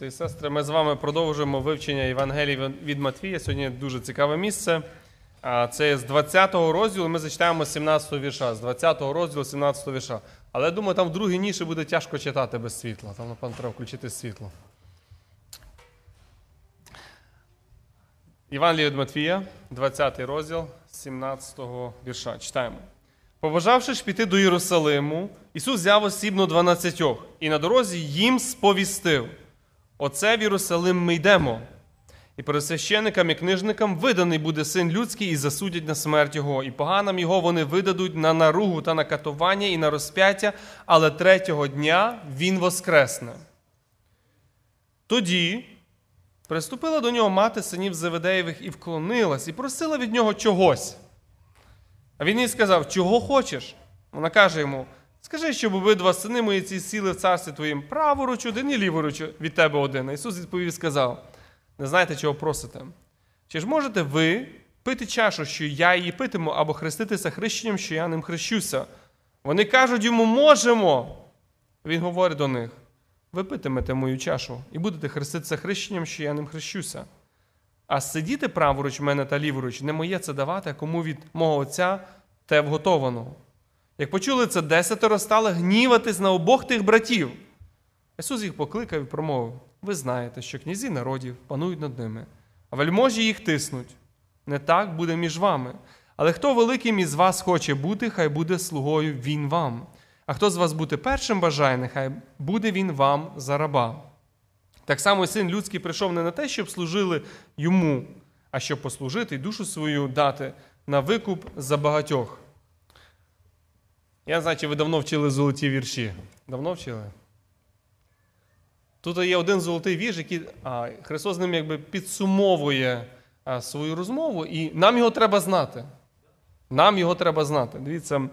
Брати і сестри, ми з вами продовжуємо вивчення Євангелії від Матвія. Сьогодні дуже цікаве місце. Це з 20-го розділу. Ми зачитаємо 17-го вірша. З 20-го розділу, 17-го вірша. Але я думаю, там в другій ніші буде тяжко читати без світла. Там, напевно, треба включити світло. Євангелія від Матвія, 20 розділ, 17-го вірша. Читаємо. Побажавши ж піти до Єрусалиму, Ісус взяв осібно дванадцятьох і на дорозі їм сповістив: Оце в Єрусалим ми йдемо. І перед священникам і книжникам виданий буде син людський, і засудять на смерть його, і поганам його вони видадуть на наругу та на катування і на розп'яття, але третього дня він воскресне. Тоді приступила до нього мати синів Заведеєвих і вклонилась, і просила від нього чогось. А він їй сказав, чого хочеш? Вона каже йому: Скажи, щоб обидва сини мої ці сіли в царстві твоїм праворуч один і ліворуч від тебе один. Ісус відповів і сказав: Не знаєте, чого просите? Чи ж можете ви пити чашу, що я її питиму, або хреститися хрещенням, що я ним хрещуся? Вони кажуть йому, можемо. Він говорить до них: ви питимете мою чашу і будете хреститися хрещенням, що я ним хрещуся. А сидіти праворуч мене та ліворуч не моє це давати, а кому від мого Отця те вготовано. Як почули це, десятеро стали гніватись на обох тих братів. Ісус їх покликав і промовив: Ви знаєте, що князі народів панують над ними, а вельможі їх тиснуть. Не так буде між вами. Але хто великим із вас хоче бути, хай буде слугою він вам. А хто з вас бути першим бажає, нехай буде він вам за раба. Так само син людський прийшов не на те, щоб служили йому, а щоб послужити і душу свою дати на викуп за багатьох. Я знаю, чи ви давно вчили золоті вірші. Давно вчили? Тут є один золотий вірш, який а, Христос з ним якби підсумовує а, свою розмову, і нам його треба знати. Нам його треба знати. Дивіться,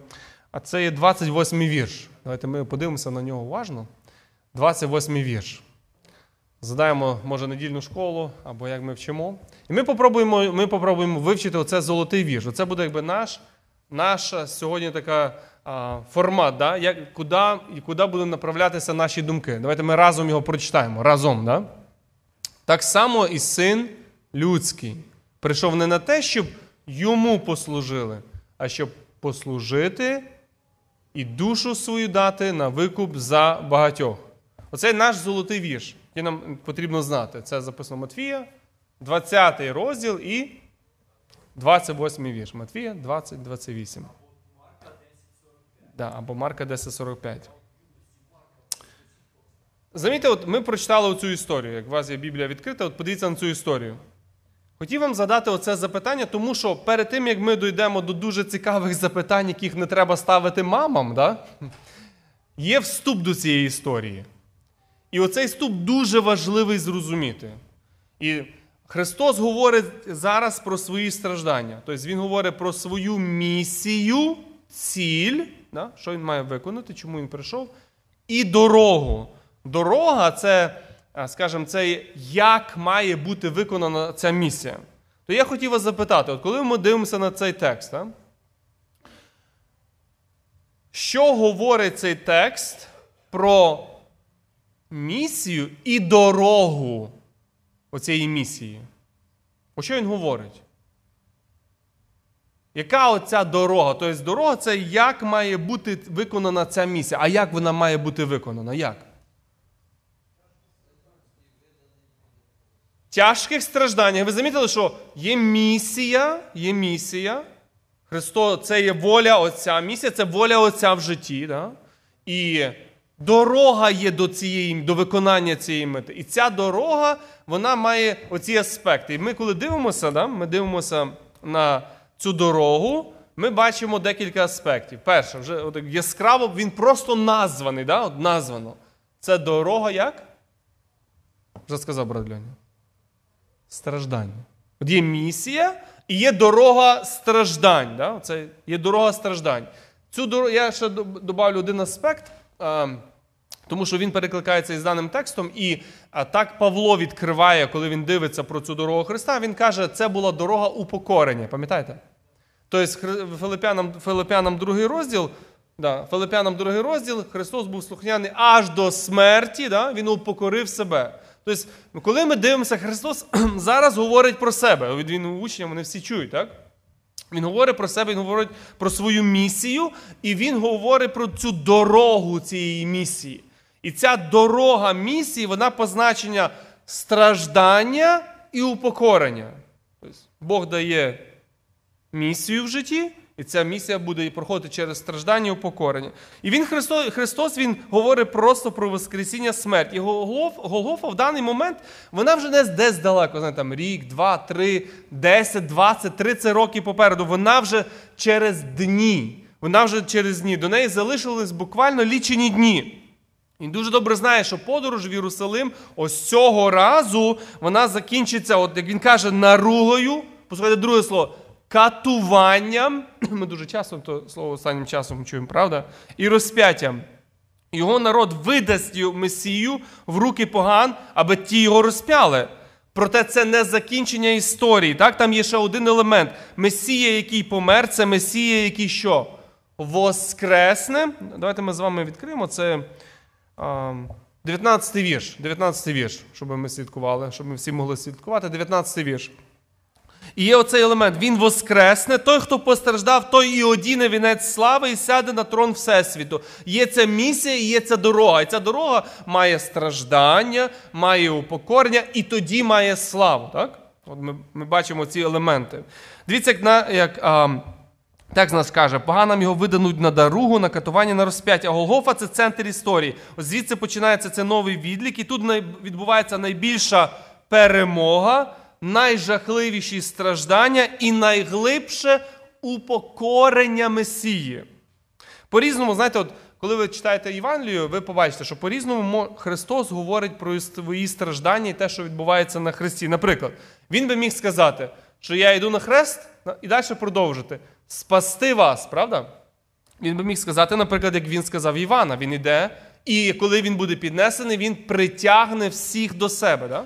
а це є 28-й вірш. Давайте ми подивимося на нього уважно. 28-й вірш. Задаємо, може, недільну школу або як ми вчимо. І ми попробуємо ми попробуємо вивчити оце золотий вірш. Оце буде якби наш наш сьогодні така формат, да? як, куди куди будуть направлятися наші думки. Давайте ми разом його прочитаємо. Разом. Да? Так само і син людський прийшов не на те, щоб йому послужили, а щоб послужити і душу свою дати на викуп за багатьох. Оце наш золотий вірш який нам потрібно знати. Це записано Матфія, 20 розділ і 28 вірш. Матфія 20, 28. Да, або Марка 10,45. Замітьте, от ми прочитали цю історію. Як у вас є Біблія відкрита, от подивіться на цю історію. Хотів вам задати оце запитання, тому що перед тим, як ми дійдемо до дуже цікавих запитань, яких не треба ставити мамам, да? є вступ до цієї історії. І оцей ступ дуже важливий зрозуміти. І Христос говорить зараз про свої страждання. Тобто Він говорить про свою місію, ціль, да? що він має виконати, чому він прийшов, і дорогу. Дорога це, скажімо, це як має бути виконана ця місія. То я хотів вас запитати, от коли ми дивимося на цей текст, да? що говорить цей текст про місію і дорогу оцієї місії. Про що він говорить? Яка оця дорога? Тобто дорога це як має бути виконана ця місія. А як вона має бути виконана? Як? Тяжких стражданнях. Ви замітили, що є місія, є місія. Христос це є воля Отця. Місія це воля Отця в житті. Да? І Дорога є до цієї, до виконання цієї мети. І ця дорога вона має оці аспекти. І ми, коли дивимося, да, ми дивимося на цю дорогу, ми бачимо декілька аспектів. Перше, вже от яскраво він просто названий. Да, от названо. Це дорога як? Вже сказав брат Льоня. Страждання. От є місія і є дорога страждань. Да? Це Є дорога страждань. Цю дорогу, Я ще добавлю один аспект. Тому що він перекликається із даним текстом, і так Павло відкриває, коли він дивиться про цю дорогу Христа, він каже, це була дорога упокорення. Пам'ятаєте? Тобто, Филипянам, Филипянам другий розділ Да, Филипянам другий розділ, Христос був слухняний аж до смерті, да? Він упокорив себе. Тобто, коли ми дивимося, Христос зараз говорить про себе. Він учням, вони всі чують, так? Він говорить про себе, він говорить про свою місію, і він говорить про цю дорогу цієї місії. І ця дорога місії, вона позначення страждання і упокорення. Тобто, Бог дає місію в житті, і ця місія буде проходити через страждання і упокорення. І він Христос, Христос він говорить просто про Воскресіння смерть. І Голгоф, Голгофа в даний момент вона вже не десь далеко, знаєте, там рік, два, три, десять, двадцять, тридцять років попереду. Вона вже через дні. Вона вже через дні. До неї залишились буквально лічені дні. Він дуже добре знає, що подорож в Єрусалим ось цього разу вона закінчиться, от як він каже, наругою. Послухайте друге слово катуванням. Ми дуже часто то слово останнім часом чуємо, правда? І розп'яттям. Його народ видасть Месію в руки поган, аби ті його розп'яли. Проте це не закінчення історії. Так? Там є ще один елемент. Месія, який помер, це Месія, який що? Воскресне. Давайте ми з вами відкриємо це. 19 й вірш. 19 вірш, щоб ми слідкували, щоб ми всі могли слідкувати. 19 й вірш. І є оцей елемент. Він воскресне. Той, хто постраждав, той і одіне вінець слави і сяде на трон Всесвіту. Є ця місія і є ця дорога. І ця дорога має страждання, має упокорення і тоді має славу. Так? От Ми ми бачимо ці елементи. Дивіться, як на, як а, текст нас каже, поганам його видануть на даругу, на катування, на розп'яття. Голгофа це центр історії. Ось звідси починається це новий відлік, і тут відбувається найбільша перемога найжахливіші страждання і найглибше упокорення Месії. По-різному, знаєте, от коли ви читаєте Євангелію, ви побачите, що по-різному Христос говорить про свої страждання і те, що відбувається на Христі. Наприклад, Він би міг сказати, що я йду на хрест і далі продовжити. Спасти вас, правда? Він би міг сказати, наприклад, як він сказав Івана, він іде, і коли він буде піднесений, він притягне всіх до себе. Да?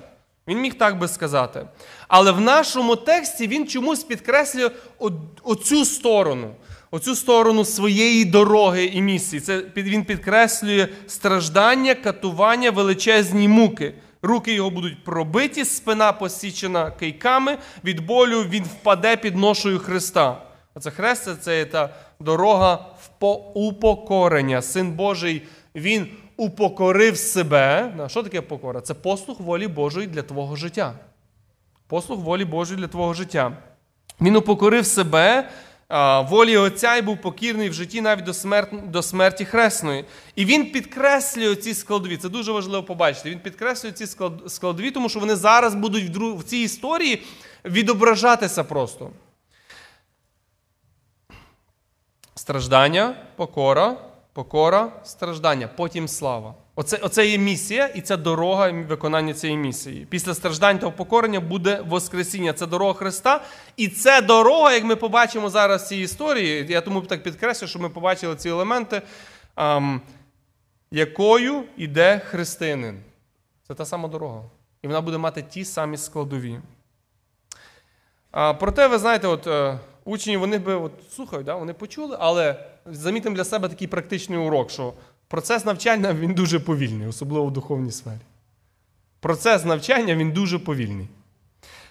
Він міг так би сказати. Але в нашому тексті він чомусь підкреслює оцю сторону, оцю сторону своєї дороги і місії. Це Він підкреслює страждання, катування, величезні муки. Руки його будуть пробиті, спина посічена кийками, від болю він впаде під ношою Христа. Оце хрест це та дорога в упокорення. Син Божий, він упокорив себе. Що таке покора? Це послух волі Божої для твого життя. Послух волі Божої для твого життя. Він упокорив себе, волі Отця і був покірний в житті навіть до смерті, до смерті хресної. І він підкреслює ці складові. Це дуже важливо побачити. Він підкреслює ці складові, тому що вони зараз будуть в цій історії відображатися просто. Страждання, покора покора, страждання, потім слава. Оце оце є місія, і це дорога виконання цієї місії. Після страждань та покорення буде Воскресіння. Це дорога Христа. І це дорога, як ми побачимо зараз в цій історії. Я тому так підкреслю, щоб ми побачили ці елементи, ам, якою йде християнин. Це та сама дорога. І вона буде мати ті самі складові. А, Проте, ви знаєте, от. Учні вони би от, слухають, да, вони почули, але замітимо для себе такий практичний урок, що процес навчання він дуже повільний, особливо в духовній сфері. Процес навчання він дуже повільний.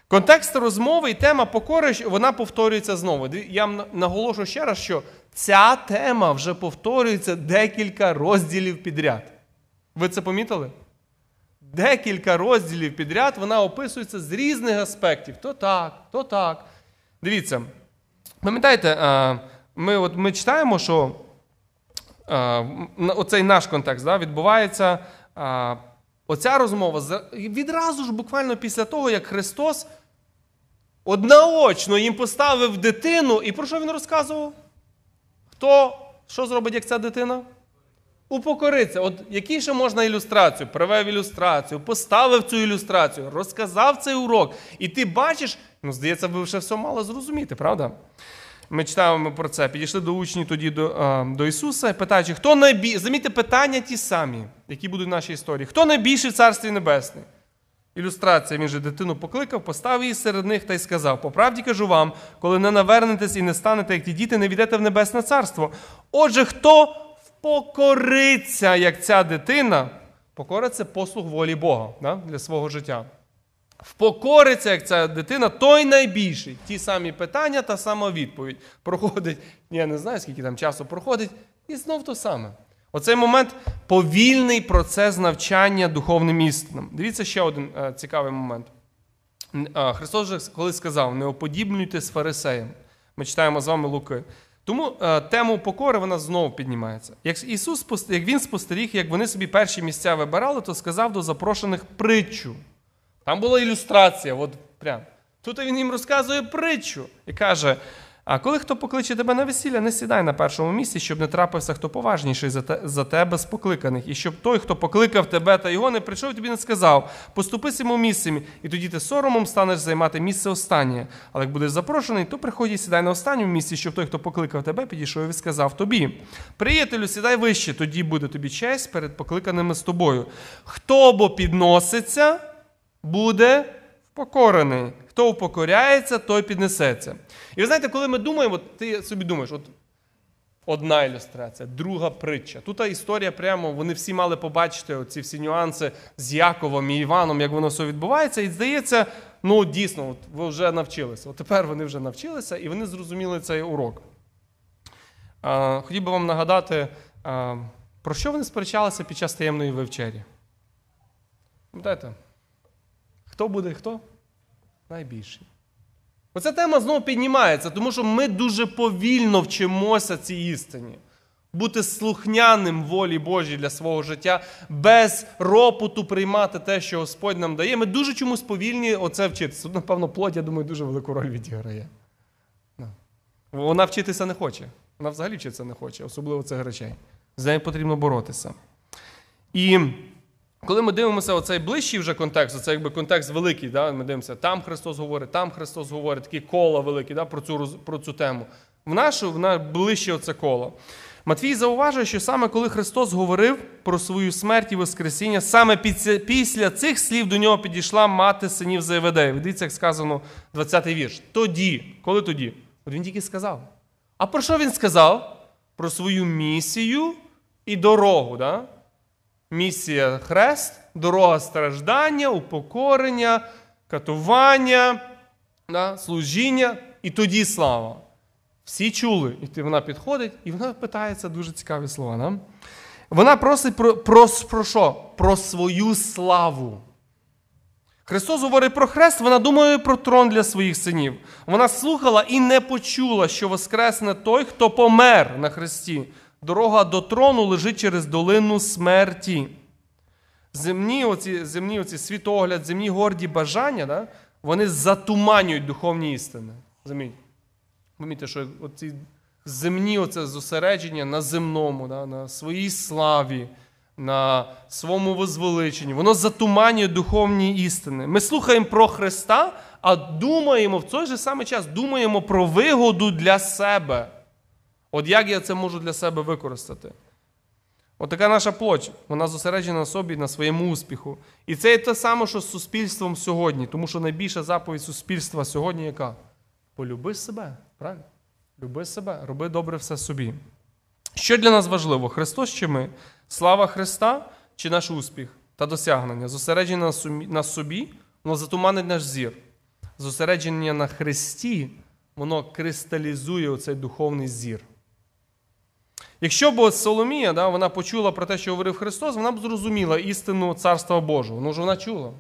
Контекст розмови і тема покори вона повторюється знову. Я наголошую ще раз, що ця тема вже повторюється декілька розділів підряд. Ви це помітили? Декілька розділів підряд вона описується з різних аспектів. То так, то так. Дивіться, Пам'ятаєте, ми от ми читаємо, що оцей наш контекст да, відбувається. Оця розмова відразу ж буквально після того, як Христос однаочно їм поставив дитину, і про що він розказував? Хто що зробить, як ця дитина? Упокориться. От який ще можна ілюстрацію? Привев ілюстрацію, поставив цю ілюстрацію, розказав цей урок. І ти бачиш, ну, здається, ви вже все мало зрозуміти, правда? Ми читаємо про це. Підійшли до учнів тоді до до Ісуса, питаючи, хто найбільший. Замітьте, питання ті самі, які будуть в нашій історії. Хто найбільший в Царстві Небесне? Ілюстрація, він же дитину покликав, поставив її серед них та й сказав: По правді кажу вам, коли не навернетесь і не станете, як ті діти, не війдете в небесне царство. Отже, хто покориться, як ця дитина, покора це послуг волі Бога да, для свого життя. Впокориться, як ця дитина, той найбільший. Ті самі питання, та сама відповідь. Проходить, я не знаю, скільки там часу проходить, і знов то саме. Оцей момент повільний процес навчання духовним істинам. Дивіться ще один е, цікавий момент. Е, Христос же коли сказав: не оподібнюйте з фарисеєм. Ми читаємо з вами Луки. Тому е, тему покори вона знову піднімається. Як Ісус як Він спостеріг, як вони собі перші місця вибирали, то сказав до запрошених притчу. Там була ілюстрація, от прям. Тут він їм розказує притчу і каже: а коли хто покличе тебе на весілля, не сідай на першому місці, щоб не трапився хто поважніший за, те, за тебе з покликаних, і щоб той, хто покликав тебе та його, не прийшов тобі не сказав, поступи цьому місцем, і тоді ти соромом станеш займати місце останнє. Але як будеш запрошений, то приходь і сідай на останньому місці, щоб той, хто покликав тебе, підійшов і сказав тобі. Приятелю, сідай вище, тоді буде тобі честь перед покликаними з тобою. Хто бо підноситься, буде впокорений. Хто упокоряється, той піднесеться. І ви знаєте, коли ми думаємо, от ти собі думаєш, от одна ілюстрація, друга притча. Тут історія прямо, вони всі мали побачити ці всі нюанси з Яковом і Іваном, як воно все відбувається. І здається, ну дійсно, от ви вже навчилися. От тепер вони вже навчилися і вони зрозуміли цей урок. А, Хотів би вам нагадати, а, про що вони сперечалися під час таємної вечері? Пам'ятаєте? Хто буде хто? Найбільший. Оця тема знову піднімається, тому що ми дуже повільно вчимося цій істині. Бути слухняним волі Божій для свого життя, без ропоту приймати те, що Господь нам дає. Ми дуже чомусь повільні оце вчитися. Тут, напевно, плоть, я думаю, дуже велику роль відіграє. Вона вчитися не хоче. Вона взагалі вчитися не хоче, особливо цих речей. З нею потрібно боротися. І коли ми дивимося оцей ближчий вже контекст, це якби контекст великий, да? ми дивимося, там Христос говорить, там Христос говорить, такі кола великі да? про цю про цю тему. В нашу в ближче оце коло. Матвій зауважує, що саме коли Христос говорив про свою смерть і Воскресіння, саме після цих слів до нього підійшла мати синів Заєведеїв. Дивіться, як сказано 20-й вірш. Тоді, коли тоді? От він тільки сказав. А про що він сказав? Про свою місію і дорогу. Да? Місія хрест, дорога страждання, упокорення, катування, да, служіння і тоді слава. Всі чули, і вона підходить, і вона питається дуже цікаві слова. Да? Вона просить про, про, про що? Про свою славу. Христос говорить про хрест, вона думає про трон для своїх синів. Вона слухала і не почула, що воскресне той, хто помер на хресті. Дорога до трону лежить через долину смерті. Земні оці, земні оці світогляд, земні горді бажання, да, вони затуманюють духовні істини. Замітьте, що оці земні оце зосередження на земному, да, на своїй славі, на своєму возвеличенні, воно затуманює духовні істини. Ми слухаємо про Христа, а думаємо в той же самий час думаємо про вигоду для себе. От як я це можу для себе використати? От така наша плоть, вона зосереджена на собі, на своєму успіху. І це є те саме, що з суспільством сьогодні, тому що найбільша заповідь суспільства сьогодні яка? Полюби себе, правильно? Люби себе, роби добре все собі. Що для нас важливо? Христос чи ми? Слава Христа чи наш успіх та досягнення? Зосередження на собі, воно затуманить наш зір. Зосередження на Христі, воно кристалізує оцей духовний зір. Якщо б Соломія да, вона почула про те, що говорив Христос, вона б зрозуміла істину Царства Божого. Ну ж вона чула.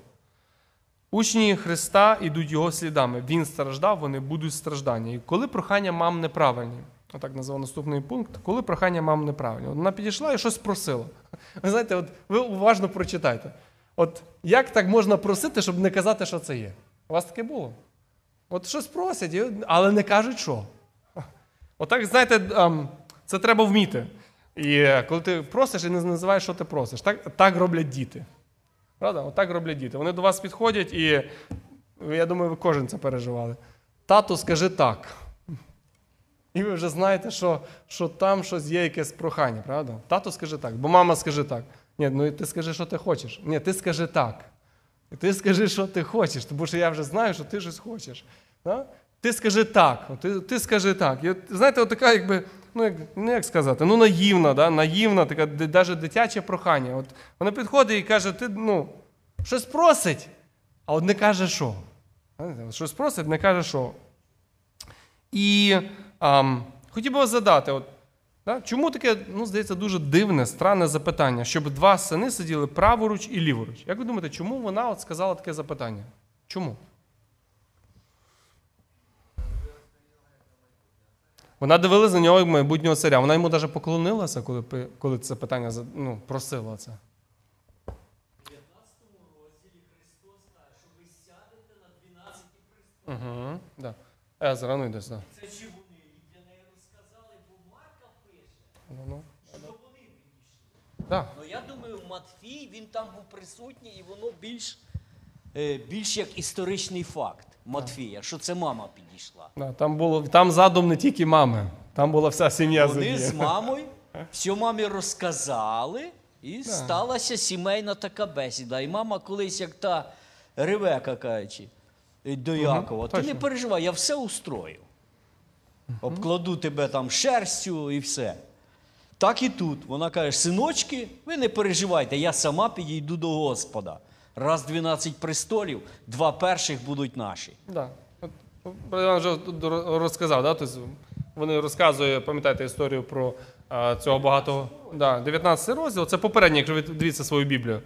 Учні Христа йдуть його слідами. Він страждав, вони будуть страждання. І коли прохання мам неправильні, отак назвав наступний пункт, коли прохання мам неправильні. Вона підійшла і щось просила. Ви знаєте, от ви уважно прочитайте. От як так можна просити, щоб не казати, що це є? У вас таке було? От щось просять, але не кажуть, що. Отак, знаєте, ем, це треба вміти. І коли ти просиш і не називаєш, що ти просиш, так так роблять діти. Правда? Отак роблять діти. Вони до вас підходять, і я думаю, ви кожен це переживали. Тату, скажи так. І ви вже знаєте, що що там щось є якесь прохання, правда? Тато скажи так, бо мама скажи так. Ні, ну ти скажи, що ти хочеш. Ні, ти скажи так. І ти скажи, що ти хочеш, тому що я вже знаю, що ти щось хочеш. Да? Ти скажи так, ти, ти скажи так. І знаєте, от така, якби, ну як, ну як сказати, ну наївна, да? наївна, така навіть дитяче прохання. От вона підходить і каже, ти ну, щось просить, а от не каже що. Щось просить, не каже що. І ам, хотів би вас задати, от, да, чому таке, ну, здається, дуже дивне, странне запитання, щоб два сини сиділи праворуч і ліворуч? Як ви думаєте, чому вона от сказала таке запитання? Чому? Вона дивилася на нього як майбутнього царя. Вона йому навіть поклонилася, коли, коли це питання ну, просила це. Угу, да. Езра, ну йди сюди. Це чи вони для неї розказали, бо Марка пише, Ну, ну. що вони відійшли. Да. Ну я думаю, Матфій він там був присутній, і воно більш, е, більш як історичний факт Матфія, що це мама підійшла. Да, там, було, там задум не тільки мами, там була вся сім'я Вони з мамою все мамі розказали, і сталася сімейна така бесіда. І мама колись, як та Ревека, кажучи, е, до Якова, ти не переживай, я все устрою. Обкладу тебе там шерстю і все. Так і тут. Вона каже: синочки, ви не переживайте, я сама підійду до Господа. Раз 12 престолів, два перших будуть наші. Да. Я вже розказав, да? тобто вони розказують, пам'ятаєте історію про а, цього багатого. Да, 19 розділ. Це попередній, якщо ви дивіться свою Біблію.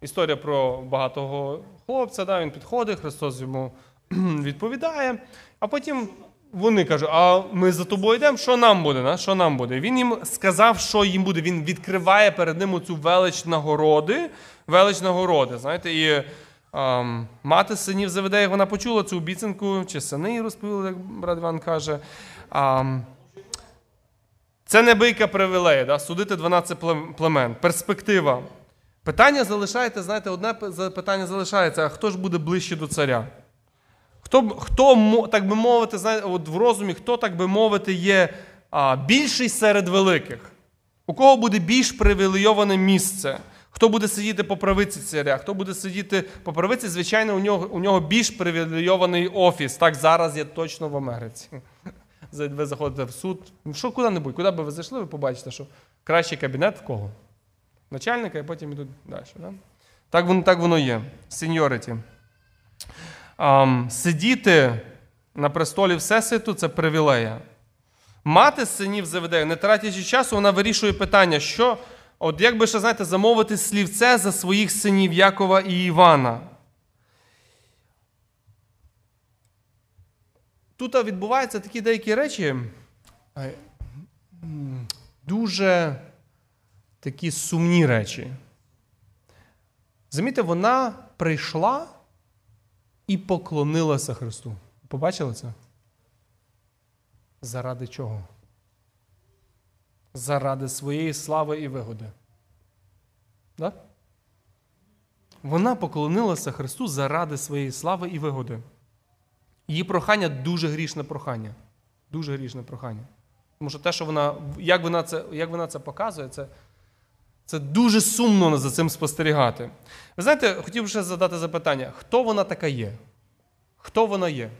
Історія про багатого хлопця, да, він підходить, Христос йому відповідає, а потім вони кажуть: а ми за тобою йдемо, що нам буде? Да? Що нам буде? Він їм сказав, що їм буде. Він відкриває перед ним цю велич нагороди, велич нагороди. Знаєте, і ем, мати синів Заведеїв, вона почула цю обіцянку, чи сини розповіли, як брат Іван каже. Ем, це не бийка привілея, да? судити 12 племен. Перспектива. Питання залишається, знаєте, одне питання залишається: а хто ж буде ближче до царя? Хто, хто так би мовити, знаєте, от в розумі, хто, так би мовити, є а, більший серед великих? У кого буде більш привілейоване місце? Хто буде сидіти по правиці царя? Хто буде сидіти по правиці? Звичайно, у нього, у нього більш привілейований офіс. Так зараз є точно в Америці. Ви заходите в суд. Ну, Що куди-небудь, куди би ви зайшли, ви побачите, що кращий кабінет в кого? Начальника, і потім йдуть далі. Да? Так, воно, так воно є. Сеньоріті. Ам, сидіти на престолі Всесвіту це привілея. Мати синів Заведею, не тратячи часу, вона вирішує питання, що, от як би ще, знаєте, замовити слівце за своїх синів Якова і Івана. Тут відбуваються такі деякі речі, дуже такі сумні речі. Замітьте, вона прийшла і поклонилася Христу. Побачили це? Заради чого? Заради своєї слави і вигоди. Да? Вона поклонилася Христу заради своєї слави і вигоди. Її прохання дуже грішне прохання. Дуже грішне прохання. Тому що те, що вона, як вона це, як вона це показує, це, це дуже сумно за цим спостерігати. Ви знаєте, хотів би ще задати запитання: хто вона така є? Хто вона є?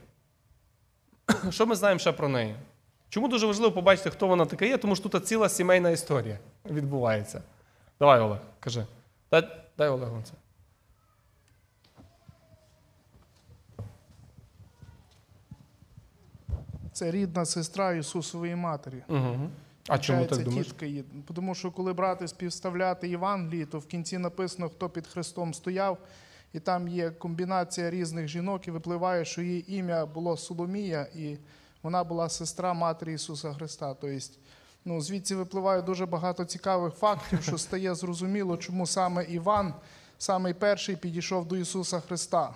Що ми знаємо ще про неї? Чому дуже важливо побачити, хто вона така є? Тому що тут ціла сімейна історія відбувається. Давай, Олег, кажи. Дай, дай Олегу це. Це рідна сестра Ісусової Матері. Угу. А чому так думаєш? тітка її. Тому що коли брати співставляти Євангелії, то в кінці написано, хто під Христом стояв, і там є комбінація різних жінок, і випливає, що її ім'я було Соломія, і вона була сестра Матері Ісуса Христа. Тобто, ну, звідси випливає дуже багато цікавих фактів, що стає зрозуміло, чому саме Іван, самий перший, підійшов до Ісуса Христа.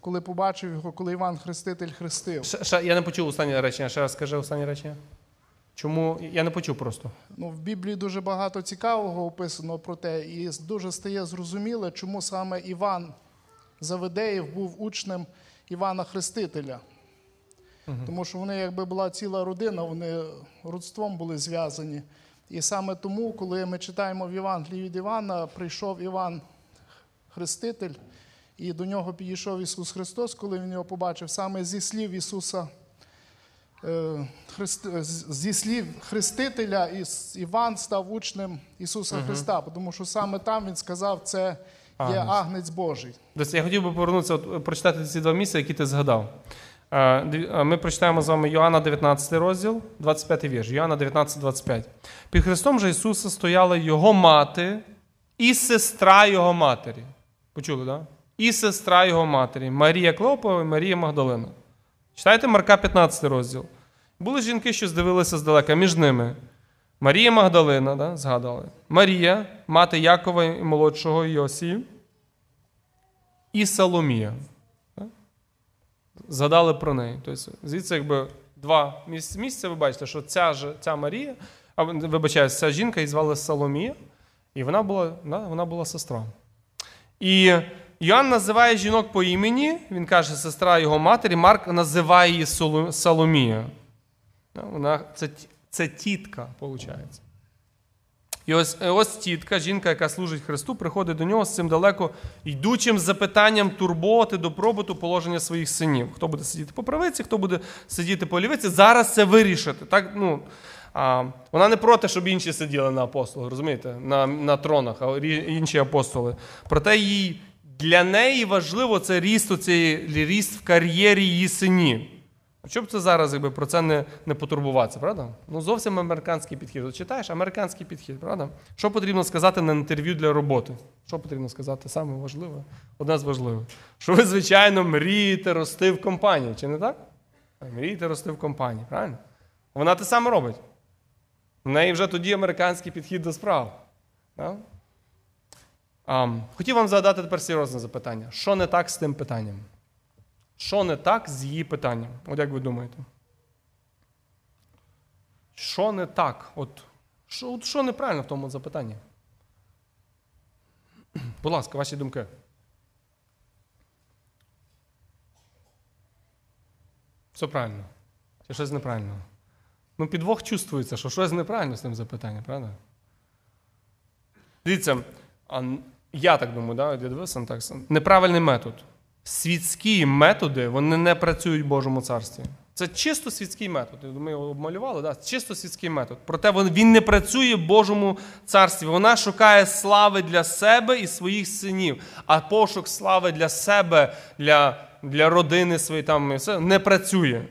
Коли побачив його, коли Іван Хреститель хрестив. Ще, ще, я не почув останнє речення. Ще раз скажи останнє речення. Чому? Я не почув просто. Ну, в Біблії дуже багато цікавого описано про те, і дуже стає зрозуміло, чому саме Іван Заведеєв був учнем Івана Хрестителя. Тому що вони, якби була ціла родина, вони родством були зв'язані. І саме тому, коли ми читаємо в Євангелії від Івана, прийшов Іван Хреститель І до нього підійшов Ісус Христос, коли він його побачив, саме зі слів Ісуса, е, Христ- зі слів Хрестителя, Іван став учнем Ісуса Христа, тому що саме там він сказав, це є Агнець. Божий. Я хотів би повернутися, от, е, прочитати ці два місця, які ти згадав. Е, е, Ми прочитаємо з вами Йоанна 19 розділ, 25 вірш. Йоанна 19, 25. Під Христом же Ісуса стояла його мати і сестра його матері. Почули, так? Да? І сестра його матері. Марія Клопова і Марія Магдалина. Читайте Марка 15 розділ. Були жінки, що здивилися здалека між ними. Марія Магдалина, да, згадали. Марія, мати Якова і молодшого Йосії, і Соломія. Згадали про неї. Тобто, звідси, якби два місця, ви бачите, що ця, ж, ця Марія, а вибачаюсь, ця жінка її звали Соломія, і вона була, вона була сестра. І Йоанн називає жінок по імені, він каже, сестра його матері, Марк називає її Соло- Соломія. Вона, це, це тітка, виходить. І ось, ось тітка, жінка, яка служить Христу, приходить до нього з цим далеко йдучим запитанням турботи, добробуту, положення своїх синів. Хто буде сидіти по правиці, хто буде сидіти по лівиці, зараз це вирішити. Так, ну, а, вона не проти, щоб інші сиділи на апостолах, розумієте, на, на тронах, а інші апостоли. Проте їй, для неї важливо це ріст, оцей, ріст в кар'єрі її синів. Що б це зараз, якби про це не, не потурбуватися, правда? Ну, зовсім американський підхід. От читаєш американський підхід, правда? Що потрібно сказати на інтерв'ю для роботи? Що потрібно сказати? Саме важливе, одне з важливих. Що ви, звичайно, мрієте рости в компанії, чи не так? Мрієте рости в компанії, правильно? Вона те саме робить. В неї вже тоді американський підхід до справ. Да? А, хотів вам задати тепер серйозне запитання. Що не так з тим питанням? Що не так з її питанням? От як ви думаєте? Що не так? От що, от що неправильно в тому запитанні? Будь ласка, ваші думки. Все правильно. Чи щось неправильно? Ну, підвох чувствується, що щось неправильно з тим запитанням, правда? Дивіться, я так думаю, да, я дивився так. Неправильний метод. Світські методи вони не працюють в Божому царстві. Це чисто світський метод. Ми його обмалювали, да? чисто світський метод. Проте він- не працює в Божому царстві. Вона шукає слави для себе і своїх синів. А пошук слави для себе, для, для родини своєї там все не працює.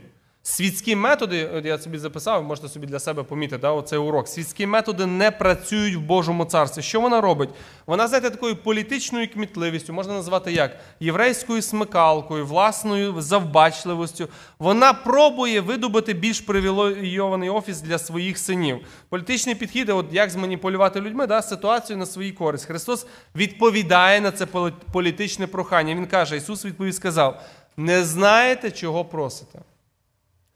Світські методи, я собі записав, можете собі для себе помітити да, оцей урок. Світські методи не працюють в Божому царстві. Що вона робить? Вона, знаєте, такою політичною кмітливістю, можна назвати як єврейською смикалкою, власною завбачливостю. Вона пробує видобути більш привілейований офіс для своїх синів. Політичний підхід, от як зманіпулювати людьми, да, ситуацію на свою користь. Христос відповідає на це полі- політичне прохання. Він каже: Ісус відповів сказав: не знаєте, чого просите.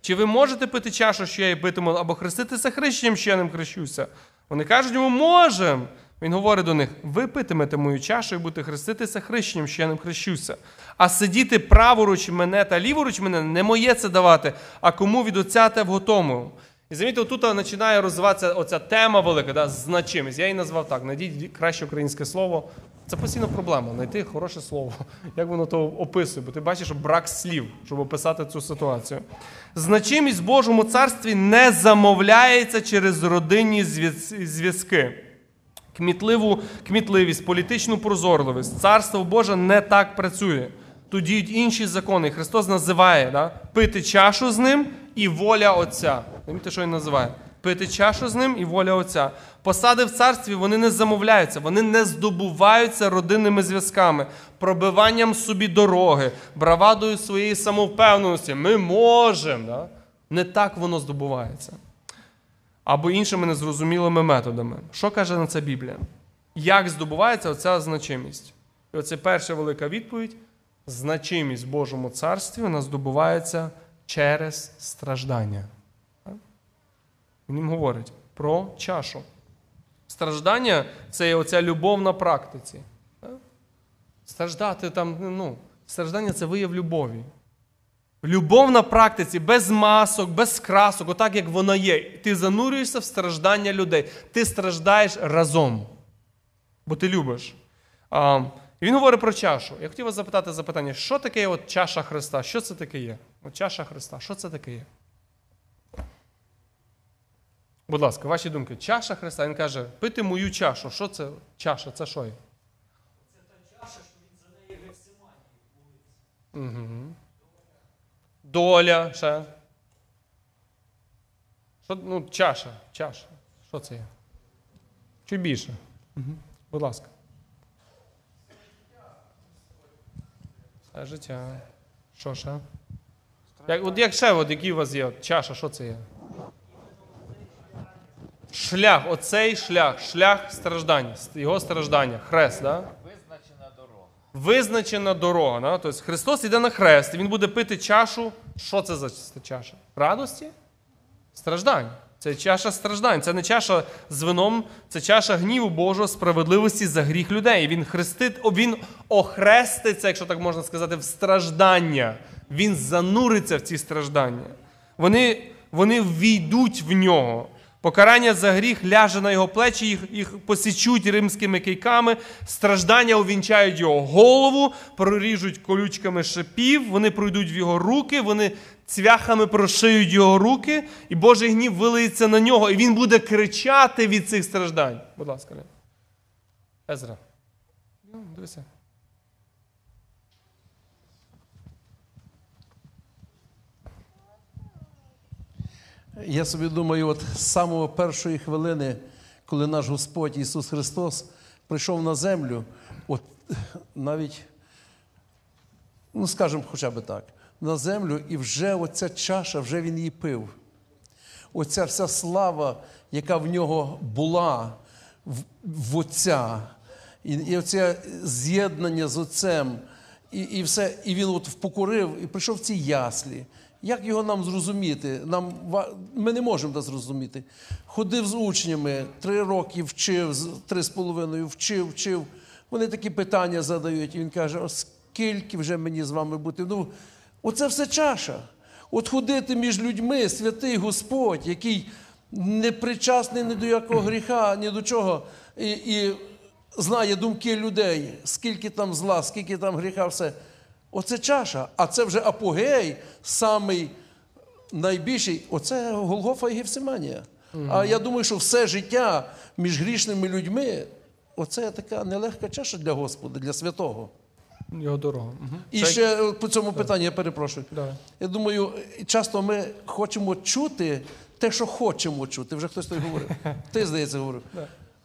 Чи ви можете пити чашу, що я її питиму, або хреститися хрещенням, що я ним хрещуся? Вони кажуть йому, можемо. Він говорить до них: ви питимете мою чашу і будете хреститися хрещенням, що я ним хрещуся. А сидіти праворуч мене та ліворуч мене не моє це давати, а кому від отця те вготовив. І замітьте, тут починає розвиватися оця тема велика, да, значимість. Я її назвав так: найдіть краще українське слово. Це постійно проблема знайти хороше слово. Як воно то описує? Бо ти бачиш, брак слів, щоб описати цю ситуацію. Значимість в Божому царстві не замовляється через родинні зв'язки. Кмітливу кмітливість, політичну прозорливість. Царство Боже не так працює. Тут діють інші закони. Христос називає да, пити чашу з ним і воля Отця. Замітьте, що він називає? Пити чашу з ним і воля Отця. Посади в царстві вони не замовляються, вони не здобуваються родинними зв'язками, пробиванням собі дороги, бравадою своєї самовпевненості. Ми можемо. Да? Не так воно здобувається або іншими незрозумілими методами. Що каже на це Біблія? Як здобувається оця значимість? І оце перша велика відповідь: значимість в Божому царстві вона здобувається через страждання. Він їм говорить про чашу. Страждання це оця любов на практиці. Страждати там, ну, страждання це вияв любові. Любов на практиці, без масок, без красок, отак як вона є. Ти занурюєшся в страждання людей. Ти страждаєш разом, бо ти любиш. А, він говорить про чашу. Я хотів вас запитати запитання, що таке от чаша Христа? Що це таке є? От чаша Христа, що це таке є? Будь ласка, ваші думки. Чаша Христа. Він каже, пити мою чашу. Що це чаша? Це що є? Угу. Доля, ще. Що, ну, чаша, чаша. Що це є? Чуть більше. Угу. Будь ласка. Все життя. Що ще? Як, от як ще, от, які у вас є? От, чаша, що це є? Шлях, оцей шлях, шлях страждання, його страждання, хрест, да? Визначена дорога. Визначена дорога. Да? Тобто Христос йде на хрест, і Він буде пити чашу. Що це за чаша? Радості? Страждань. Це чаша страждань. Це не чаша з вином, це чаша гніву Божого, справедливості за гріх людей. Він хрестить, він охреститься, якщо так можна сказати, в страждання. Він зануриться в ці страждання. Вони, вони ввійдуть в нього. Покарання за гріх ляже на його плечі, їх, їх посічуть римськими кийками, страждання увінчають його голову, проріжуть колючками шипів, вони пройдуть в його руки, вони цвяхами прошиють його руки, і Божий гнів вилиється на нього, і він буде кричати від цих страждань. Будь ласка. Езра. Ну, дивися. Я собі думаю, от з самого першої хвилини, коли наш Господь Ісус Христос прийшов на землю, от навіть, ну скажімо, хоча б так, на землю, і вже оця чаша, вже він її пив. Оця вся слава, яка в нього була в, в Отця, і, і оце з'єднання з Отцем, і, і все, і він от впокорив, і прийшов в ці яслі. Як його нам зрозуміти? Нам, ми не можемо це зрозуміти. Ходив з учнями, три роки вчив, три з половиною вчив, вчив. Вони такі питання задають, і він каже: «О, скільки вже мені з вами бути? Ну, оце все чаша. От ходити між людьми, святий Господь, який не причасний ні до якого гріха, ні до чого, і, і знає думки людей, скільки там зла, скільки там гріха, все. Оце чаша, а це вже апогей, самий найбільший. Оце Голгофа і Гефсиманія. А я думаю, що все життя між грішними людьми оце така нелегка чаша для Господа, для святого. Його дорога. Угу. І ще е, по цьому питанню я перепрошую. Давай. Я думаю, часто ми хочемо чути те, що хочемо чути. Вже хтось той говорив. Ти, здається, говорив.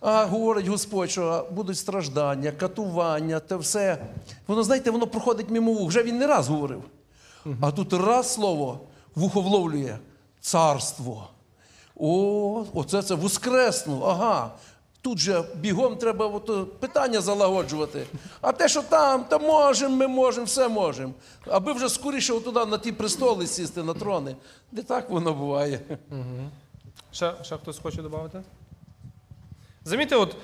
А говорить Господь, що будуть страждання, катування, те все. Воно, знаєте, воно проходить мимо вух. Вже він не раз говорив. А тут раз слово вухо вловлює царство. О, оце це воскресну. Ага. Тут же бігом треба от, е, питання залагоджувати. А те, що там, та можемо, ми можемо, все можемо. Аби вже скоріше туди на ті престоли сісти, на трони. Не так воно буває. Ще, ще хтось хоче додати? Замітьте, от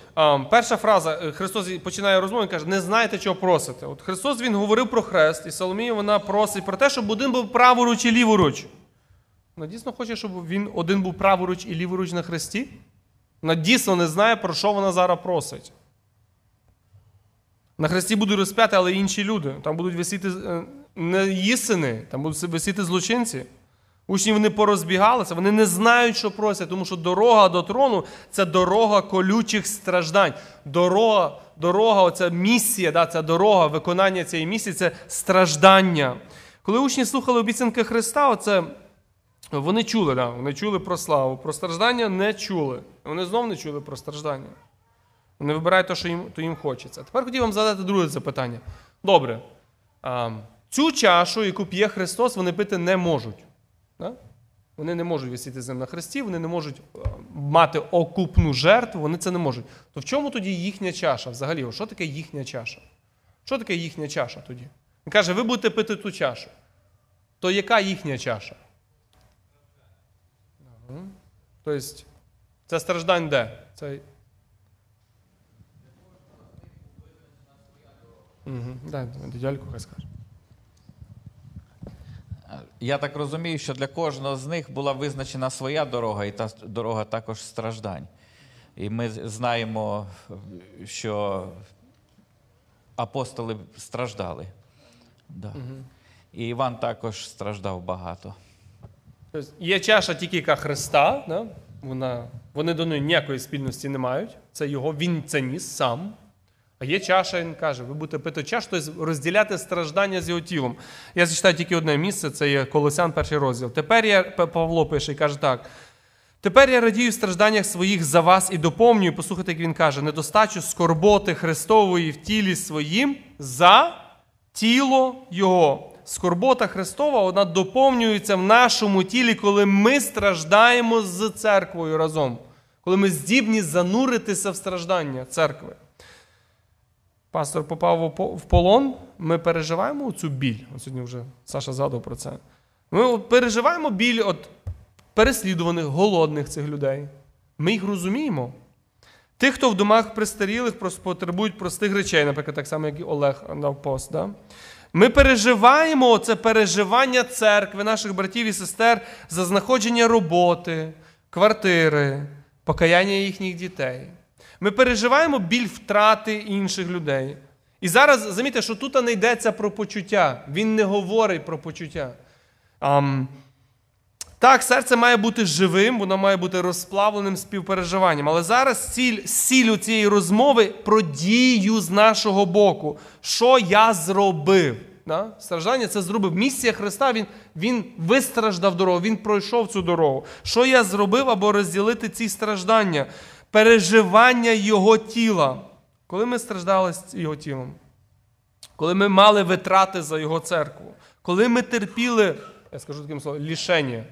перша фраза, е, Христос починає розмову і каже, не знаєте, чого просите. От Христос Він говорив про хрест, і Соломія вона просить про те, щоб один був праворуч і ліворуч. Вона дійсно хоче, щоб він один був праворуч і ліворуч на хресті? Вона дійсно не знає, про що вона зараз просить. На хресті будуть розп'яти, але інші люди. Там будуть висіти е, не їсини, там будуть висіти злочинці. Учні вони порозбігалися, вони не знають, що просять, тому що дорога до трону це дорога колючих страждань. Дорога, дорога, оця місія, да, ця дорога виконання цієї місії це страждання. Коли учні слухали обіцянки Христа, оце вони чули, да, вони чули про славу, про страждання не чули. Вони знов не чули про страждання. Вони вибирають те, що їм, то їм хочеться. Тепер хотів вам задати друге запитання. Добре. А, цю чашу, яку п'є Христос, вони пити не можуть. Да? Вони не можуть висіти з ним на хресті, вони не можуть мати окупну жертву, вони це не можуть. То в чому тоді їхня чаша? Взагалі, що таке їхня чаша? Що таке їхня чаша тоді? Він каже, ви будете пити ту чашу. То яка їхня чаша? Тобто, це страждань де? Це... Угу. Дай, дядьку хай скаже. Я так розумію, що для кожного з них була визначена своя дорога, і та дорога також страждань. І ми знаємо, що апостоли страждали. Да. І Іван також страждав багато. Тобто Є чаша тільки яка Христа, да? Вона, вони до неї ніякої спільності не мають. Це його, він це ніс сам. А є чаша, він каже, ви будете пити чашу, тобто розділяти страждання з його тілом. Я зачитаю тільки одне місце, це є Колосян, перший розділ. Тепер я, Павло пише і каже так. Тепер я радію в стражданнях своїх за вас і доповнюю, послухайте, як він каже, недостачу скорботи Христової в тілі своїм за тіло Його. Скорбота Христова вона доповнюється в нашому тілі, коли ми страждаємо з церквою разом, коли ми здібні зануритися в страждання церкви. Пастор попав в полон, ми переживаємо цю біль. От сьогодні вже Саша згадував про це. Ми переживаємо біль от переслідуваних, голодних цих людей. Ми їх розуміємо. Тих, хто в домах престарілих потребують простих речей, наприклад, так само, як і Олег дав пост. Да? Ми переживаємо це переживання церкви, наших братів і сестер за знаходження роботи, квартири, покаяння їхніх дітей. Ми переживаємо біль втрати інших людей. І зараз замітьте, що тут не йдеться про почуття. Він не говорить про почуття. Ам, так, серце має бути живим, воно має бути розплавленим співпереживанням. Але зараз ціль, сіль у цієї розмови про дію з нашого боку. Що я зробив? Да? Страждання це зробив. Місія Христа, він, він вистраждав дорогу, він пройшов цю дорогу. Що я зробив, аби розділити ці страждання? Переживання Його тіла. Коли ми страждали з його тілом, коли ми мали витрати за його церкву, коли ми терпіли, я скажу таким словом, лішення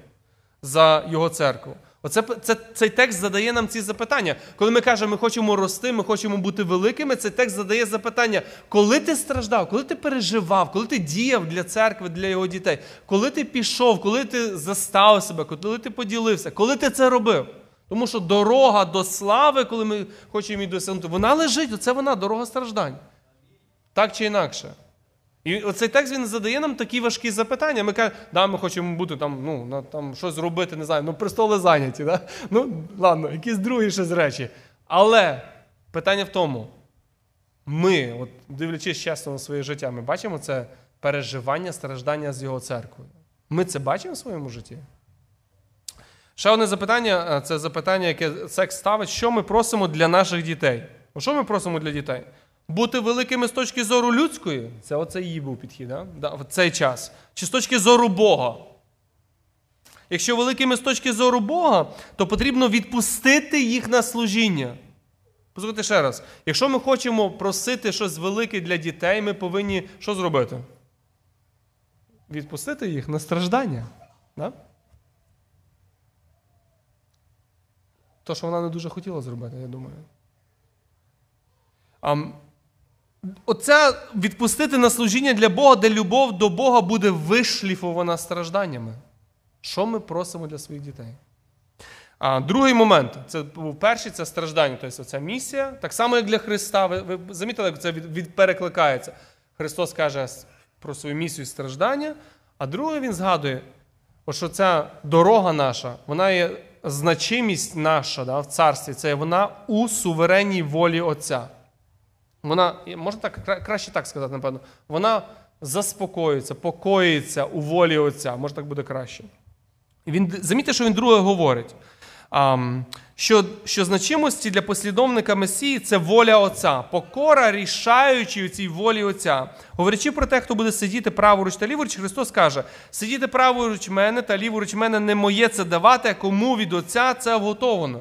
за його церкву. Оце це, цей текст задає нам ці запитання. Коли ми кажемо, ми хочемо рости, ми хочемо бути великими, цей текст задає запитання, коли ти страждав, коли ти переживав, коли ти діяв для церкви, для його дітей, коли ти пішов, коли ти заставив себе, коли ти поділився, коли ти це робив. Тому що дорога до слави, коли ми хочемо її досягнути, вона лежить, оце вона, дорога страждань. Так чи інакше. І оцей текст він задає нам такі важкі запитання. Ми кажемо, да, ми хочемо бути там, ну, там щось зробити, не знаю, ну престоли зайняті. Да? Ну, ладно, якісь другі щось речі. Але питання в тому, ми, от, дивлячись чесно на своє життя, ми бачимо це переживання, страждання з його церквою. Ми це бачимо в своєму житті? Ще одне запитання е, це запитання, яке секс ставить, що ми просимо для наших дітей. Що ми просимо для дітей? Бути великими з точки зору людської, це оце її був підхід, да? Да, в цей час. Чи з точки зору Бога? Якщо великими з точки зору Бога, то потрібно відпустити їх на служіння. Послухайте ще раз. Якщо ми хочемо просити щось велике для дітей, ми повинні що зробити? Відпустити їх на страждання. Да? То, що вона не дуже хотіла зробити, я думаю. А, оце відпустити на служіння для Бога, де любов до Бога буде вишліфована стражданнями. Що ми просимо для своїх дітей? А, другий момент це був перший це страждання, тобто ця місія. Так само, як для Христа. Ви, ви замітили, як це від, від перекликається. Христос каже про свою місію страждання, а другий він згадує, що ця дорога наша, вона є значимість наша да, в царстві, це вона у суверенній волі Отця. Вона, можна так краще так сказати, напевно, вона заспокоюється, покоїться у волі Отця. Може, так буде краще. Він, замітьте, що він друге говорить. Що, що значимості для послідовника Месії це воля Отця, покора, рішаючи у цій волі Отця. Говорячи про те, хто буде сидіти праворуч та ліворуч, Христос каже: сидіти праворуч мене та ліворуч мене не моє це давати, а кому від Отця це вготовано.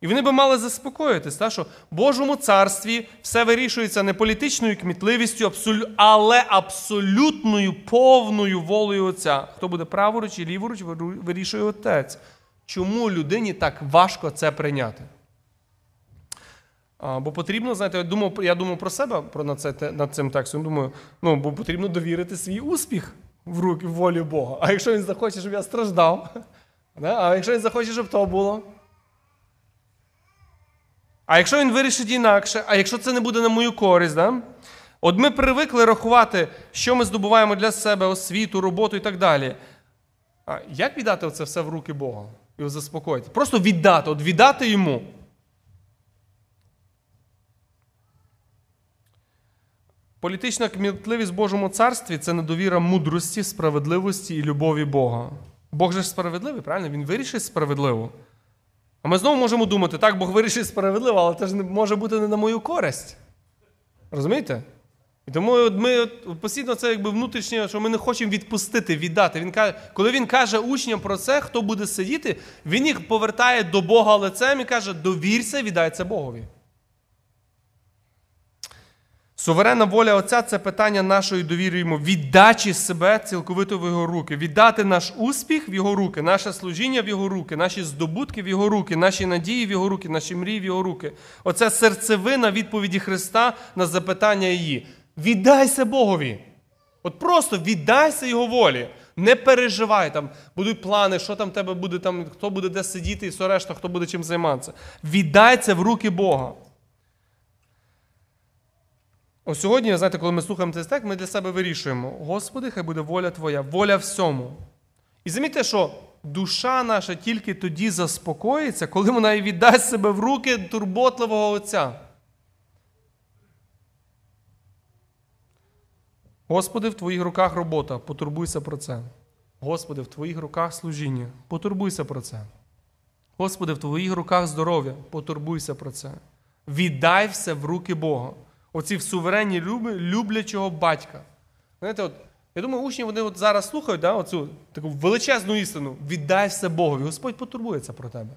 І вони би мали заспокоїтись, та, що в Божому царстві все вирішується не політичною кмітливістю, але абсолютною повною волею Отця. Хто буде праворуч і ліворуч, вирішує Отець. Чому людині так важко це прийняти? Бо потрібно, знаєте, я думав, я думав про себе про над, це, над цим текстом. Думаю, ну, бо потрібно довірити свій успіх в руки в волі Бога. А якщо він захоче, щоб я страждав, да? а якщо він захоче, щоб то було. А якщо він вирішить інакше, а якщо це не буде на мою користь, да? от ми привикли рахувати, що ми здобуваємо для себе освіту, роботу і так далі. А як віддати це все в руки Бога? І заспокоїти? Просто віддати, от віддати йому. Політична кмітливість в Божому царстві це недовіра мудрості, справедливості і любові Бога. Бог же справедливий, правильно? Він вирішить справедливо. А ми знову можемо думати, так, Бог вирішить справедливо, але це ж може бути не на мою користь. Розумієте? І тому ми постійно це якби внутрішнє, що ми не хочемо відпустити, віддати. Він каже, коли він каже учням про це, хто буде сидіти, він їх повертає до Бога лицем і каже: довірся, віддай це Богові. Суверенна воля Отця це питання нашої довіри йому, віддачі себе цілковито в його руки, віддати наш успіх в його руки, наше служіння в його руки, наші здобутки в його руки, наші надії в його руки, наші мрії в його руки. Оце серцевина відповіді Христа на запитання її. Віддайся Богові. От просто віддайся його волі. Не переживай, там будуть плани, що там тебе буде, там, хто буде де сидіти і все решта, хто буде чим займатися. Віддай це в руки Бога. Ось сьогодні, знаєте, коли ми слухаємо цей текст, ми для себе вирішуємо: Господи, хай буде воля Твоя, воля всьому. І замітьте, що душа наша тільки тоді заспокоїться, коли вона і віддасть себе в руки турботливого Отця. Господи, в Твоїх руках робота, потурбуйся про це. Господи, в Твоїх руках служіння, потурбуйся про це. Господи, в Твоїх руках здоров'я, потурбуйся про це. Віддай все в руки Бога. Оці в суверенні люблячого батька. Знаєте, от, я думаю, учні вони от зараз слухають да, оцю таку величезну істину. Віддай все Богові. Господь потурбується про тебе.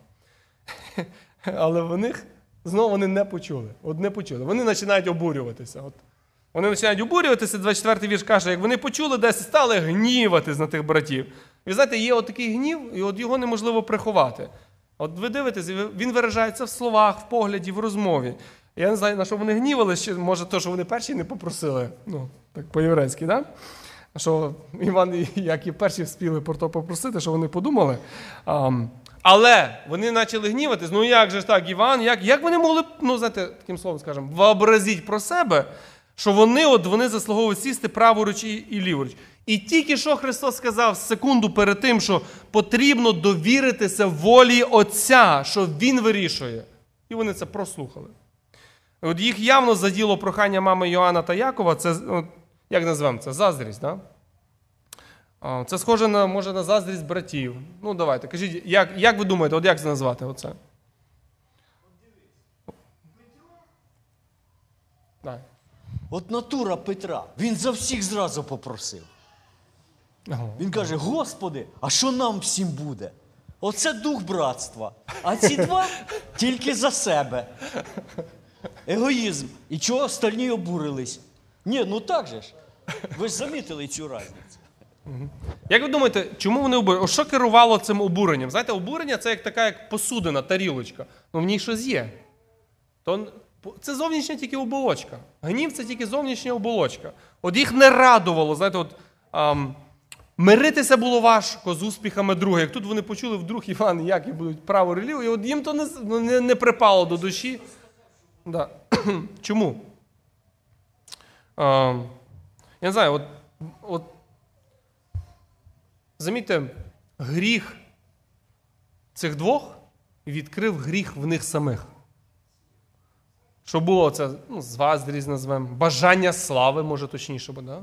Але в них знову вони не почули. От не почули. Вони починають обурюватися. От. Вони починають обурюватися, 24-й вірш каже, як вони почули десь, стали гніватись на тих братів. Ви знаєте, є от гнів, і от його неможливо приховати. От ви дивитесь, він виражається в словах, в погляді, в розмові. Я не знаю, на що вони гнівали, може, то, що вони перші не попросили. Ну, так по-єврейськи, да? Що Іван як і перші вспіли про то попросити, що вони подумали. А, але вони почали гніватись. Ну як же ж так, Іван, як як вони могли, ну, знаєте, таким словом скажемо, вообразити про себе, що вони от, вони заслуговують сісти праворуч і, і ліворуч. І тільки що Христос сказав секунду перед тим, що потрібно довіритися волі Отця, що Він вирішує. І вони це прослухали. От їх явно заділо прохання мами Йоанна та Якова, це, от, як називаємо це? Заздрість, да? Це схоже на, може, на заздрість братів. Ну, давайте, кажіть, як як ви думаєте, от як це назвати оце? Так. От натура Петра, він за всіх зразу попросив. Він каже: Господи, а що нам всім буде? Оце дух братства. А ці два тільки за себе. Егоїзм. І чого остальні обурились? Ні, ну так же ж. Ви ж замітили цю різницю. Як ви думаєте, чому вони обурені? Що керувало цим обуренням? Знаєте, обурення це як така як посудина, тарілочка. Ну в ній щось є. То це зовнішня тільки оболочка. Гнів це тільки зовнішня оболочка. От їх не радувало, знаєте, от ам, миритися було важко з успіхами друга. Як тут вони почули вдруг Іван, як і будуть право релігу, і от їм то не, ну, не, не припало до душі. Да. Чому? Ам, я не знаю, от, от Замітьте, гріх цих двох відкрив гріх в них самих. Що було це ну, заздрість назвемо, бажання слави, може точніше буде. Да?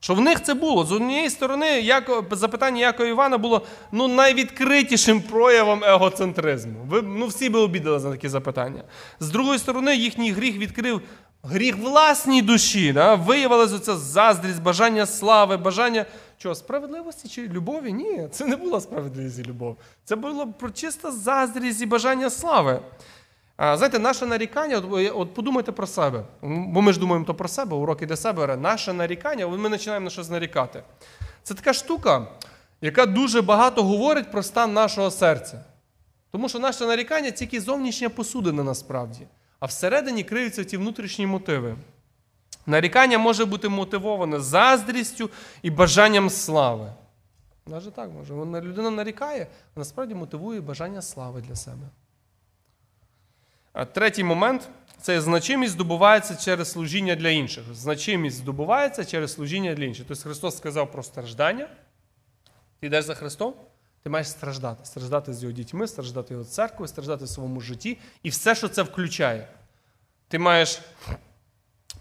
Що в них це було. З однієї сторони, як, запитання Якова Івана було ну, найвідкритішим проявом егоцентризму. Ви ну, всі би обідали за такі запитання. З другої сторони, їхній гріх відкрив гріх власній душі. Да? Виявилася оця заздрість, бажання слави, бажання чого, справедливості чи любові? Ні, це не була справедливість і любов. Це було чиста заздрість і бажання слави. Знаєте, наше нарікання, от, от подумайте про себе, бо ми ж думаємо то про себе, уроки для себе. Наше нарікання, ми починаємо на щось нарікати. Це така штука, яка дуже багато говорить про стан нашого серця. Тому що наше нарікання тільки зовнішня посудина насправді, а всередині криються ті внутрішні мотиви. Нарікання може бути мотивоване заздрістю і бажанням слави. Навіть так може. Людина нарікає, а насправді мотивує бажання слави для себе. Третій момент це значимість здобувається через служіння для інших. Значимість здобувається через служіння для інших. Тобто Христос сказав про страждання. Ти йдеш за Христом, ти маєш страждати. Страждати з його дітьми, страждати його церквою, страждати в своєму житті і все, що це включає. Ти маєш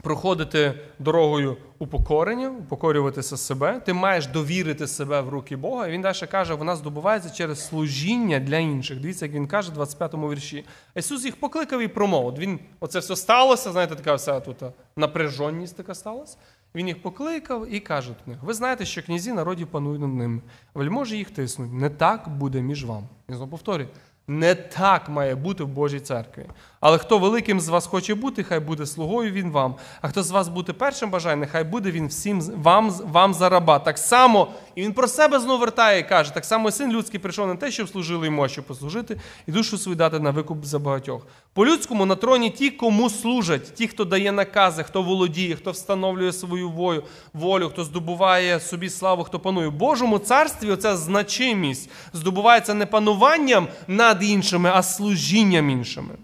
проходити дорогою упокорення, упокорюватися себе. Ти маєш довірити себе в руки Бога. І він далі каже, вона здобувається через служіння для інших. Дивіться, як він каже в 25-му вірші. Ісус їх покликав і промов. От Він оце все сталося, знаєте, така вся тут напряженість така сталася. Він їх покликав і каже до них: ви знаєте, що князі народів панують над ними. Вельможі їх тиснуть. Не так буде між вам. Він знову повторює. Не так має бути в Божій церкві. Але хто великим з вас хоче бути, хай буде слугою він вам. А хто з вас бути першим бажає, нехай буде він всім вам, вам за раба. Так само, і він про себе знову вертає і каже: так само син людський прийшов не те, щоб служили йому, а щоб послужити, і душу свою дати на викуп за багатьох. По-людському на троні ті, кому служать, ті, хто дає накази, хто володіє, хто встановлює свою волю, волю, хто здобуває собі славу, хто панує. Божому царстві оця значимість здобувається не пануванням над іншими, а служінням іншими.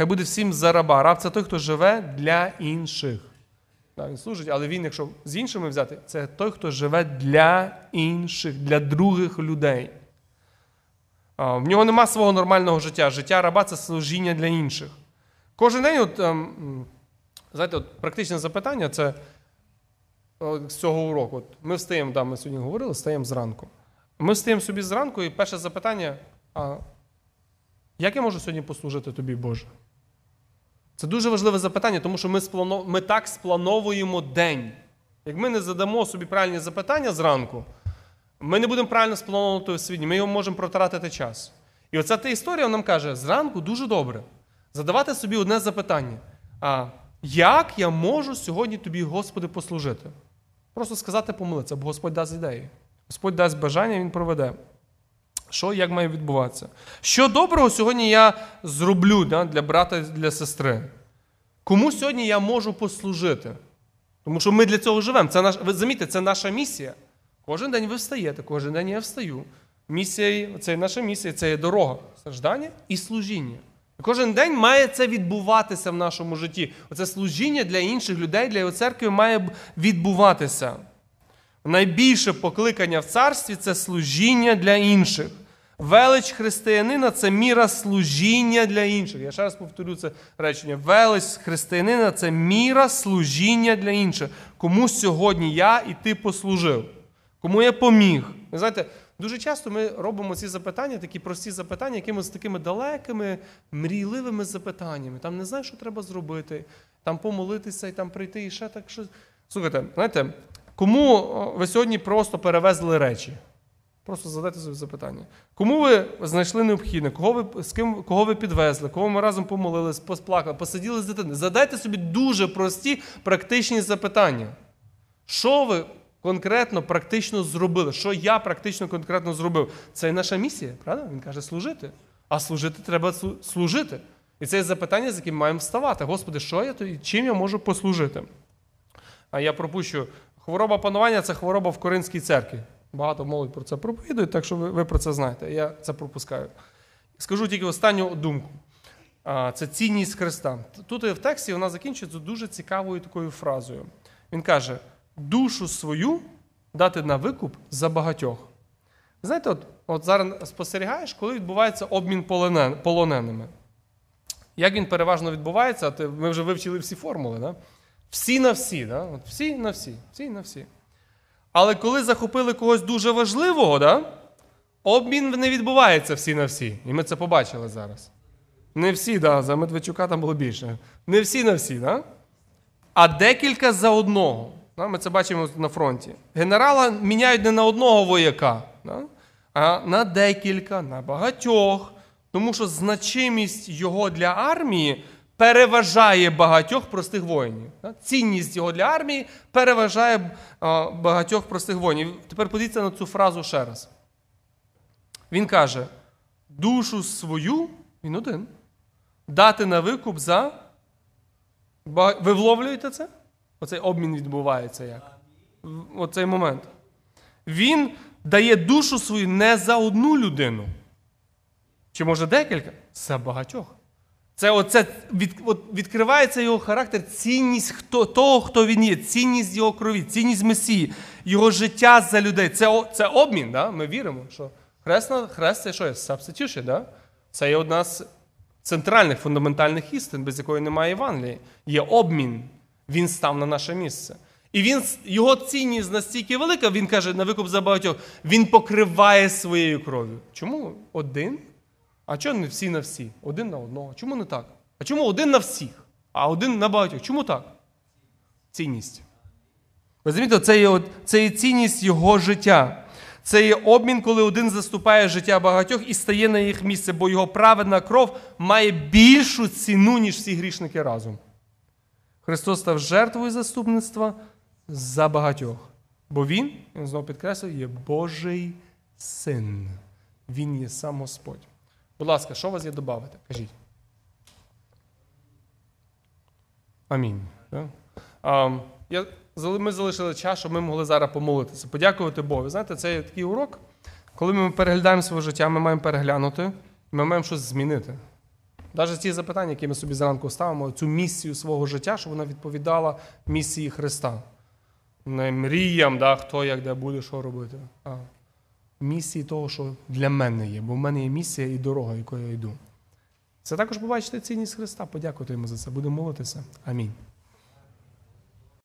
Хай буде всім за раба. Раб це той, хто живе для інших. Так, він служить, але він, якщо з іншими взяти, це той, хто живе для інших, для других людей. В нього нема свого нормального життя. Життя раба це служіння для інших. Кожен день, от, ем, знаєте, от, практичне запитання це з цього уроку. От, ми встаємо, да, ми сьогодні говорили, встаємо зранку. Ми встаємо собі зранку, і перше запитання: а як я можу сьогодні послужити тобі, Боже? Це дуже важливе запитання, тому що ми, сплано... ми так сплановуємо день. Як ми не задамо собі правильні запитання зранку, ми не будемо правильно сплановувати свій ми його можемо протратити час. І оця та історія нам каже: зранку дуже добре задавати собі одне запитання. А як я можу сьогодні тобі, Господи, послужити? Просто сказати помолитися, бо Господь дасть ідеї. Господь дасть бажання, Він проведе. Що як має відбуватися? Що доброго сьогодні я зроблю да, для брата для сестри? Кому сьогодні я можу послужити? Тому що ми для цього живемо. Це наш, ви замітьте, це наша місія. Кожен день ви встаєте, кожен день я встаю. Місія, це наша місія, це є дорога, страждання і служіння. Кожен день має це відбуватися в нашому житті. Оце служіння для інших людей, для його церкви має відбуватися. Найбільше покликання в царстві це служіння для інших. Велич християнина це міра служіння для інших. Я ще раз повторю це речення. Велич християнина це міра служіння для інших. Кому сьогодні я і ти послужив? Кому я поміг? Ви знаєте, дуже часто ми робимо ці запитання, такі прості запитання, якимось такими далекими, мрійливими запитаннями. Там не знаю, що треба зробити, там помолитися і там прийти і ще так щось. Слухайте, знаєте, кому ви сьогодні просто перевезли речі? Просто задайте собі запитання. Кому ви знайшли необхідне, кого ви, з ким, кого ви підвезли, кого ми разом помолились, посплакали, посиділи з дитиною? Задайте собі дуже прості практичні запитання. Що ви конкретно практично зробили? Що я практично конкретно зробив? Це і наша місія, правда? Він каже, служити. А служити треба служити. І це є запитання, з яким маємо вставати. Господи, що я то і чим я можу послужити? А я пропущу. Хвороба панування це хвороба в Коринській церкві. Багато молодь про це проповідують, так що ви, ви про це знаєте. Я це пропускаю. Скажу тільки останню думку. Це цінність Христа. Тут в тексті вона закінчується дуже цікавою такою фразою. Він каже: душу свою дати на викуп за багатьох. Знаєте, от, от зараз спостерігаєш, коли відбувається обмін полонен- полоненими. Як він переважно відбувається, ми вже вивчили всі формули. Да? Всі на всі, да? От всі на всі, всі на всі. Але коли захопили когось дуже важливого, да? обмін не відбувається всі на всі. І ми це побачили зараз. Не всі, да, за Медведчука там було більше. Не всі на всі, да? а декілька за одного. Да? Ми це бачимо на фронті. Генерала міняють не на одного вояка, да? а на декілька, на багатьох. Тому що значимість його для армії переважає багатьох простих воїнів. Цінність його для армії переважає багатьох простих воїнів. Тепер подивіться на цю фразу ще раз. Він каже: душу свою, він один, дати на викуп за. Ви вловлюєте це? Оцей обмін відбувається як? Оцей момент. Він дає душу свою не за одну людину. Чи може декілька? За багатьох. Це оце від, от відкривається його характер, цінність хто, того, хто він є, цінність його крові, цінність Месії, його життя за людей. Це, це обмін, да? ми віримо, що хрест, хрест це що є? Substitution, да? Це є одна з центральних фундаментальних істин, без якої немає Євангелії. Є обмін Він став на наше місце. І він, його цінність настільки велика, він каже на викуп за багатьох, він покриває своєю кров'ю. Чому один? А чому не всі на всі? Один на одного. Чому не так? А чому один на всіх, а один на багатьох? Чому так? Цінність. Ви розумієте, це є, це є цінність його життя. Це є обмін, коли один заступає життя багатьох і стає на їх місце, бо його праведна кров має більшу ціну, ніж всі грішники разом. Христос став жертвою заступництва за багатьох. Бо Він, я знову підкреслюю, є Божий син. Він є сам Господь. Будь ласка, що у вас є додати? Кажіть. Амінь. Ми залишили час, щоб ми могли зараз помолитися, подякувати Богу. Знаєте, це є такий урок, коли ми переглядаємо своє життя, ми маємо переглянути, ми маємо щось змінити. Навіть ті запитання, які ми собі зранку ставимо, цю місію свого життя, щоб вона відповідала місії Христа. Не мріям, да, хто як де буде, що робити. А місії того, що для мене є, бо в мене є місія і дорога, якою я йду. Це також побачите цінність Христа. Подякуйте йому за це. Будемо молитися. Амінь.